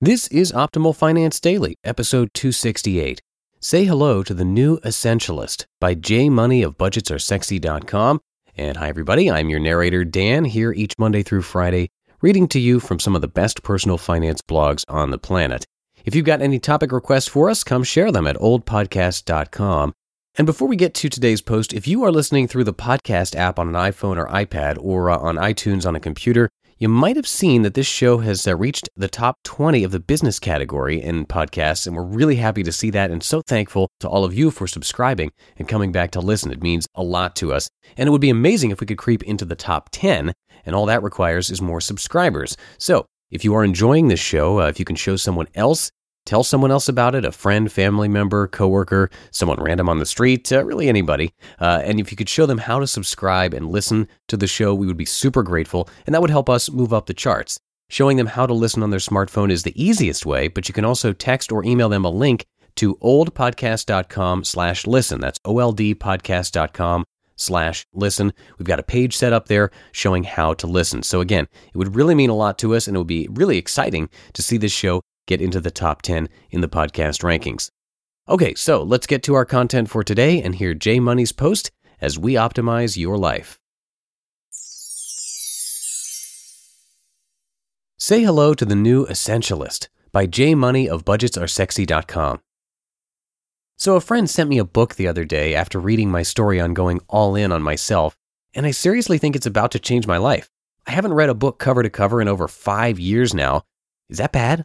This is Optimal Finance Daily, episode 268. Say hello to the new Essentialist by J Money of BudgetsAreSexy.com. And hi, everybody. I'm your narrator, Dan, here each Monday through Friday, reading to you from some of the best personal finance blogs on the planet. If you've got any topic requests for us, come share them at oldpodcast.com. And before we get to today's post, if you are listening through the podcast app on an iPhone or iPad or uh, on iTunes on a computer, you might have seen that this show has uh, reached the top 20 of the business category in podcasts, and we're really happy to see that and so thankful to all of you for subscribing and coming back to listen. It means a lot to us. And it would be amazing if we could creep into the top 10, and all that requires is more subscribers. So, if you are enjoying this show, uh, if you can show someone else Tell someone else about it, a friend, family member, coworker, someone random on the street, uh, really anybody. Uh, and if you could show them how to subscribe and listen to the show, we would be super grateful, and that would help us move up the charts. Showing them how to listen on their smartphone is the easiest way, but you can also text or email them a link to oldpodcast.com slash listen. That's oldpodcast.com slash listen. We've got a page set up there showing how to listen. So again, it would really mean a lot to us and it would be really exciting to see this show get into the top 10 in the podcast rankings. Okay, so let's get to our content for today and hear J. Money's post as we optimize your life. Say hello to the new Essentialist by J. Money of BudgetsAreSexy.com. So, a friend sent me a book the other day after reading my story on going all in on myself, and I seriously think it's about to change my life. I haven't read a book cover to cover in over five years now. Is that bad?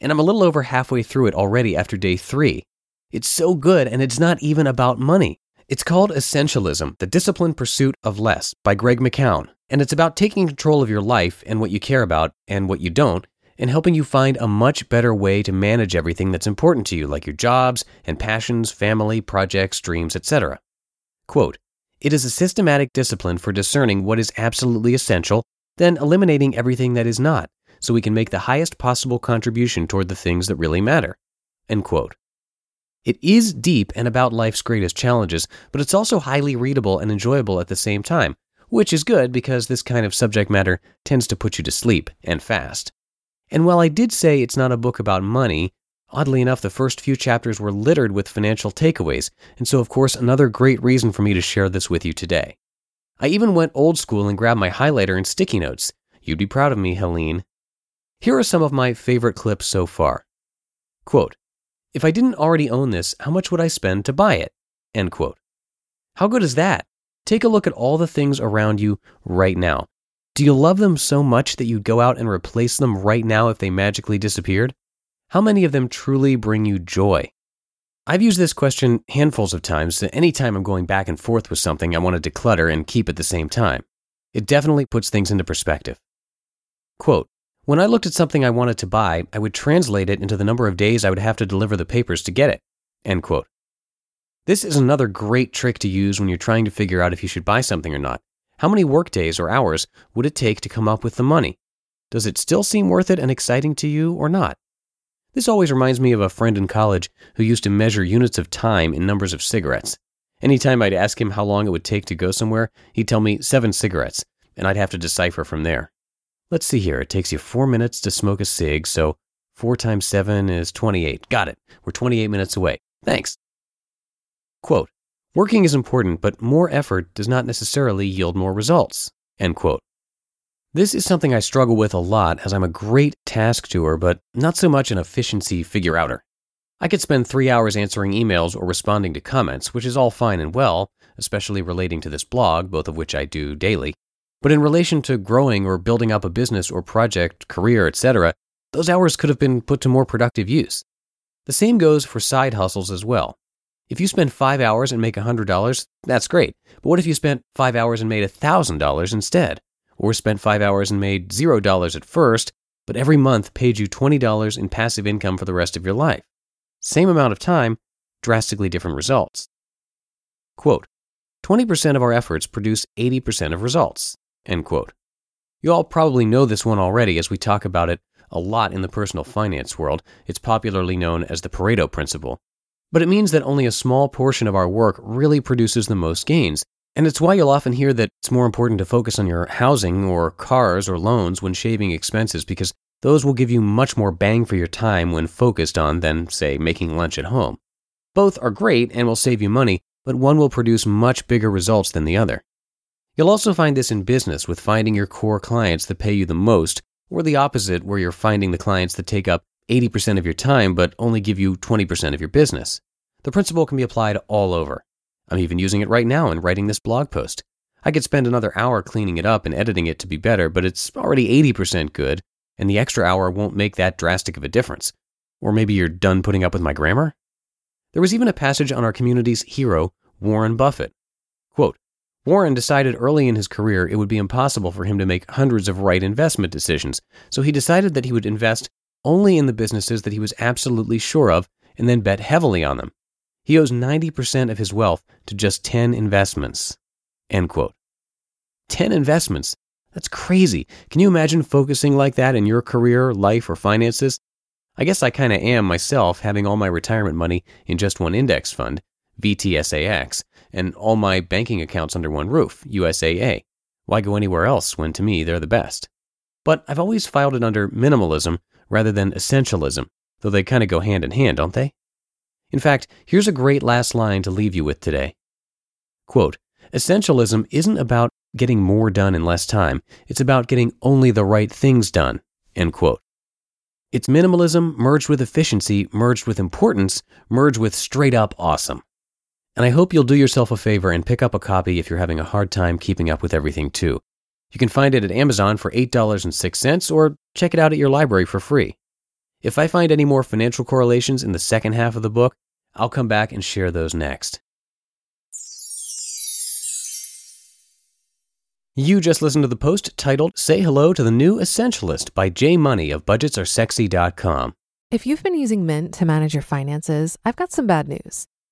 And I'm a little over halfway through it already after day three. It's so good, and it's not even about money. It's called Essentialism The Disciplined Pursuit of Less by Greg McKeown, and it's about taking control of your life and what you care about and what you don't, and helping you find a much better way to manage everything that's important to you, like your jobs and passions, family, projects, dreams, etc. Quote, it is a systematic discipline for discerning what is absolutely essential, then eliminating everything that is not so we can make the highest possible contribution toward the things that really matter. End quote. It is deep and about life's greatest challenges, but it's also highly readable and enjoyable at the same time, which is good because this kind of subject matter tends to put you to sleep and fast. And while I did say it's not a book about money, oddly enough, the first few chapters were littered with financial takeaways, and so, of course, another great reason for me to share this with you today. I even went old school and grabbed my highlighter and sticky notes. You'd be proud of me, Helene. Here are some of my favorite clips so far. Quote, if I didn't already own this, how much would I spend to buy it? End quote. How good is that? Take a look at all the things around you right now. Do you love them so much that you'd go out and replace them right now if they magically disappeared? How many of them truly bring you joy? I've used this question handfuls of times anytime I'm going back and forth with something I want to declutter and keep at the same time. It definitely puts things into perspective. Quote, when I looked at something I wanted to buy, I would translate it into the number of days I would have to deliver the papers to get it. End quote. This is another great trick to use when you're trying to figure out if you should buy something or not. How many workdays or hours would it take to come up with the money? Does it still seem worth it and exciting to you or not? This always reminds me of a friend in college who used to measure units of time in numbers of cigarettes. Anytime I'd ask him how long it would take to go somewhere, he'd tell me seven cigarettes, and I'd have to decipher from there. Let's see here. It takes you four minutes to smoke a cig, so four times seven is 28. Got it. We're 28 minutes away. Thanks. Quote, Working is important, but more effort does not necessarily yield more results. End quote. This is something I struggle with a lot as I'm a great task doer, but not so much an efficiency figure outer. I could spend three hours answering emails or responding to comments, which is all fine and well, especially relating to this blog, both of which I do daily. But in relation to growing or building up a business or project, career, etc., those hours could have been put to more productive use. The same goes for side hustles as well. If you spend five hours and make $100, that's great. But what if you spent five hours and made $1,000 instead? Or spent five hours and made $0 at first, but every month paid you $20 in passive income for the rest of your life? Same amount of time, drastically different results. Quote, 20% of our efforts produce 80% of results. End quote. You all probably know this one already as we talk about it a lot in the personal finance world. It's popularly known as the Pareto Principle. But it means that only a small portion of our work really produces the most gains. And it's why you'll often hear that it's more important to focus on your housing or cars or loans when shaving expenses because those will give you much more bang for your time when focused on than, say, making lunch at home. Both are great and will save you money, but one will produce much bigger results than the other. You'll also find this in business with finding your core clients that pay you the most, or the opposite, where you're finding the clients that take up 80% of your time but only give you 20% of your business. The principle can be applied all over. I'm even using it right now in writing this blog post. I could spend another hour cleaning it up and editing it to be better, but it's already 80% good, and the extra hour won't make that drastic of a difference. Or maybe you're done putting up with my grammar? There was even a passage on our community's hero, Warren Buffett. Quote, Warren decided early in his career it would be impossible for him to make hundreds of right investment decisions, so he decided that he would invest only in the businesses that he was absolutely sure of and then bet heavily on them. He owes 90% of his wealth to just 10 investments. End quote. 10 investments? That's crazy. Can you imagine focusing like that in your career, life, or finances? I guess I kind of am myself, having all my retirement money in just one index fund, VTSAX, and all my banking accounts under one roof, USAA. Why go anywhere else when to me they're the best? But I've always filed it under minimalism rather than essentialism, though they kind of go hand in hand, don't they? In fact, here's a great last line to leave you with today. Quote, Essentialism isn't about getting more done in less time. It's about getting only the right things done. End quote. It's minimalism merged with efficiency, merged with importance, merged with straight up awesome. And I hope you'll do yourself a favor and pick up a copy if you're having a hard time keeping up with everything too. You can find it at Amazon for $8.06 or check it out at your library for free. If I find any more financial correlations in the second half of the book, I'll come back and share those next. You just listened to the post titled Say Hello to the New Essentialist by J. Money of BudgetsAreSexy.com. If you've been using Mint to manage your finances, I've got some bad news.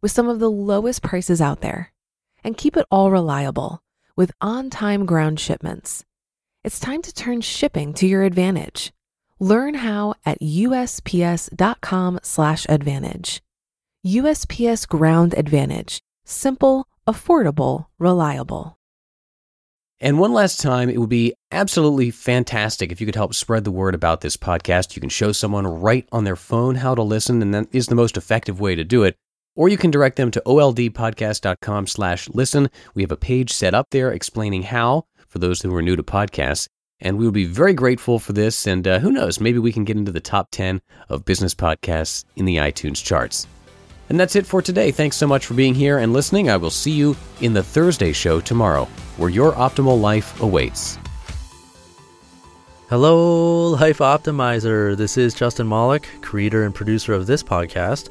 with some of the lowest prices out there. And keep it all reliable with on time ground shipments. It's time to turn shipping to your advantage. Learn how at usps.com/advantage. USPS Ground Advantage: simple, affordable, reliable. And one last time, it would be absolutely fantastic if you could help spread the word about this podcast. You can show someone right on their phone how to listen, and that is the most effective way to do it. Or you can direct them to oldpodcast.com slash listen. We have a page set up there explaining how for those who are new to podcasts. And we would be very grateful for this. And uh, who knows, maybe we can get into the top 10 of business podcasts in the iTunes charts. And that's it for today. Thanks so much for being here and listening. I will see you in the Thursday show tomorrow, where your optimal life awaits. Hello, Life Optimizer. This is Justin Malik, creator and producer of this podcast,